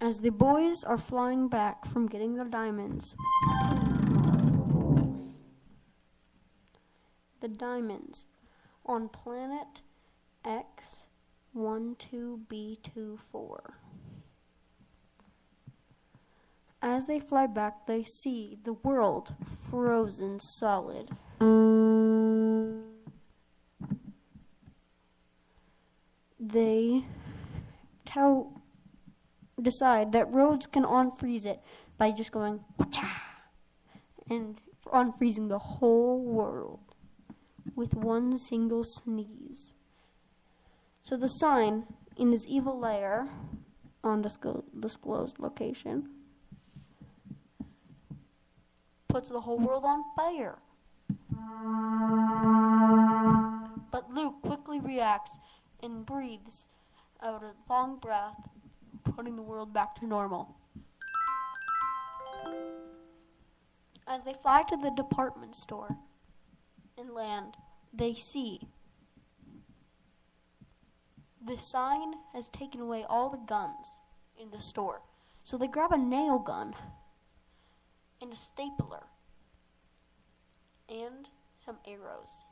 As the boys are flying back from getting their diamonds, the diamonds on planet X12B24. As they fly back, they see the world frozen solid. Decide that Rhodes can unfreeze it by just going and unfreezing the whole world with one single sneeze. So the sign in his evil lair on disco- disclosed location puts the whole world on fire. But Luke quickly reacts and breathes out a long breath, putting the world back to normal. As they fly to the department store and land, they see the sign has taken away all the guns in the store. So they grab a nail gun and a stapler and some arrows.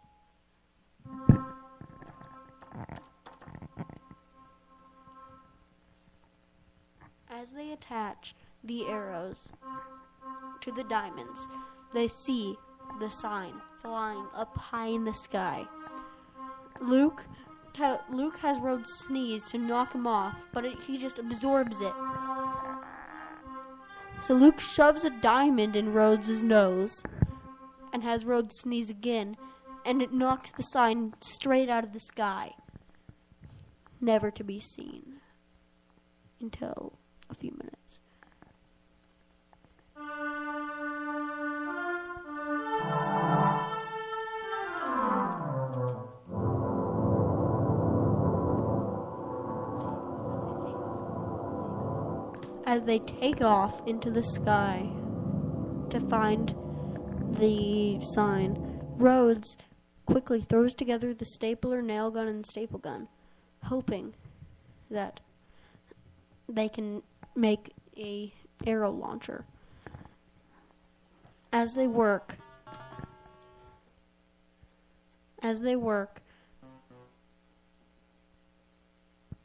As they attach the arrows to the diamonds, they see the sign flying up high in the sky. Luke, Luke has Rhodes sneeze to knock him off, but it, he just absorbs it. So Luke shoves a diamond in Rhodes' nose and has Rhodes sneeze again, and it knocks the sign straight out of the sky, never to be seen until As they take off into the sky to find the sign, Rhodes quickly throws together the stapler, nail gun, and staple gun, hoping that they can make a arrow launcher. As they work, as they work,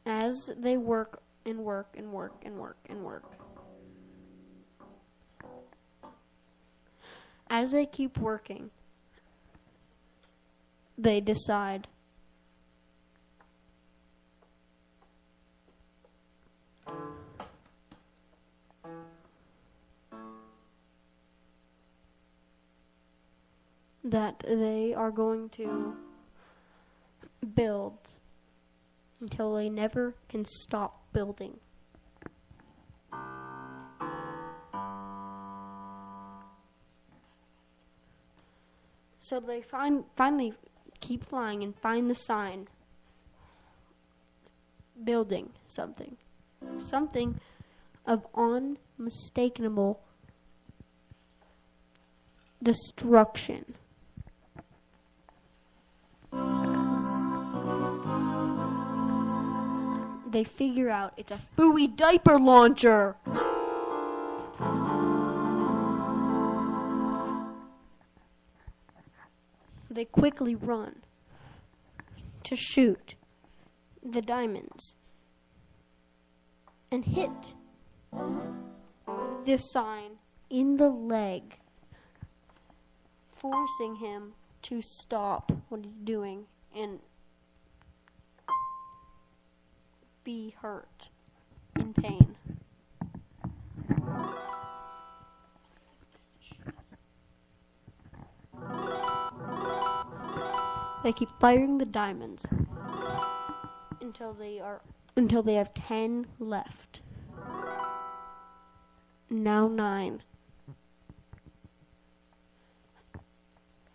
as they work and work and work and work and work. As they keep working, they decide that they are going to build until they never can stop building. So they find finally keep flying and find the sign building something. Something of unmistakable destruction. They figure out it's a Fooey diaper launcher. They quickly run to shoot the diamonds and hit the sign in the leg, forcing him to stop what he's doing and be hurt in pain. They keep firing the diamonds until they are until they have 10 left. Now 9.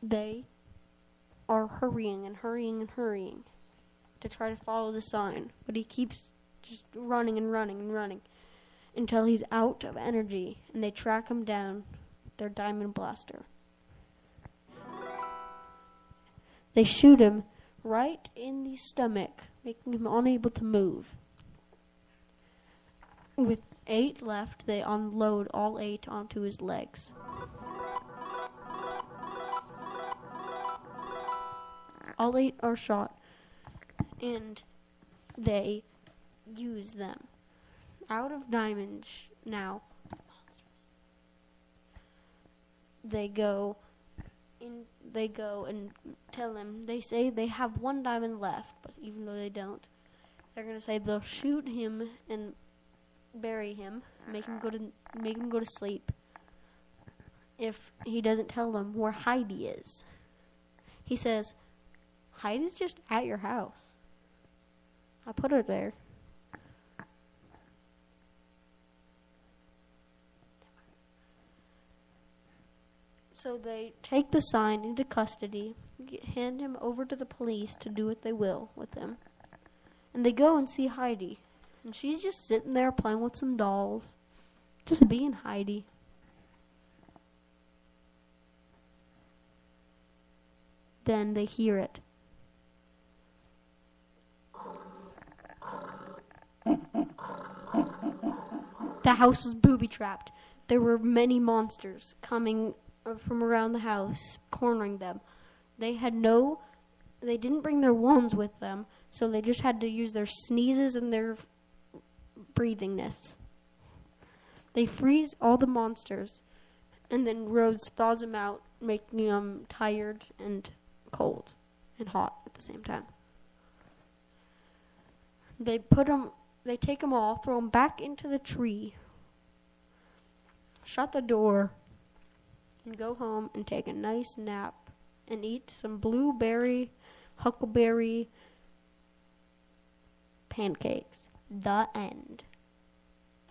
They are hurrying and hurrying and hurrying to try to follow the sign, but he keeps just running and running and running until he's out of energy and they track him down with their diamond blaster. They shoot him right in the stomach, making him unable to move. with eight left, they unload all eight onto his legs. All eight are shot, and they use them. Out of diamonds now, they go in. They go and tell him. They say they have one diamond left, but even though they don't, they're gonna say they'll shoot him and bury him, make him go to make him go to sleep. If he doesn't tell them where Heidi is, he says, "Heidi's just at your house. I put her there." So they take the sign into custody, hand him over to the police to do what they will with him. And they go and see Heidi. And she's just sitting there playing with some dolls. Just being Heidi. Then they hear it. The house was booby trapped. There were many monsters coming uh, from around the house, cornering them. They had no, they didn't bring their wands with them, so they just had to use their sneezes and their breathingness. They freeze all the monsters, and then Rhodes thaws them out, making them tired and cold and hot at the same time. They put them, they take them all, throw them back into the tree, shut the door, and go home and take a nice nap and eat some blueberry, huckleberry pancakes. The end.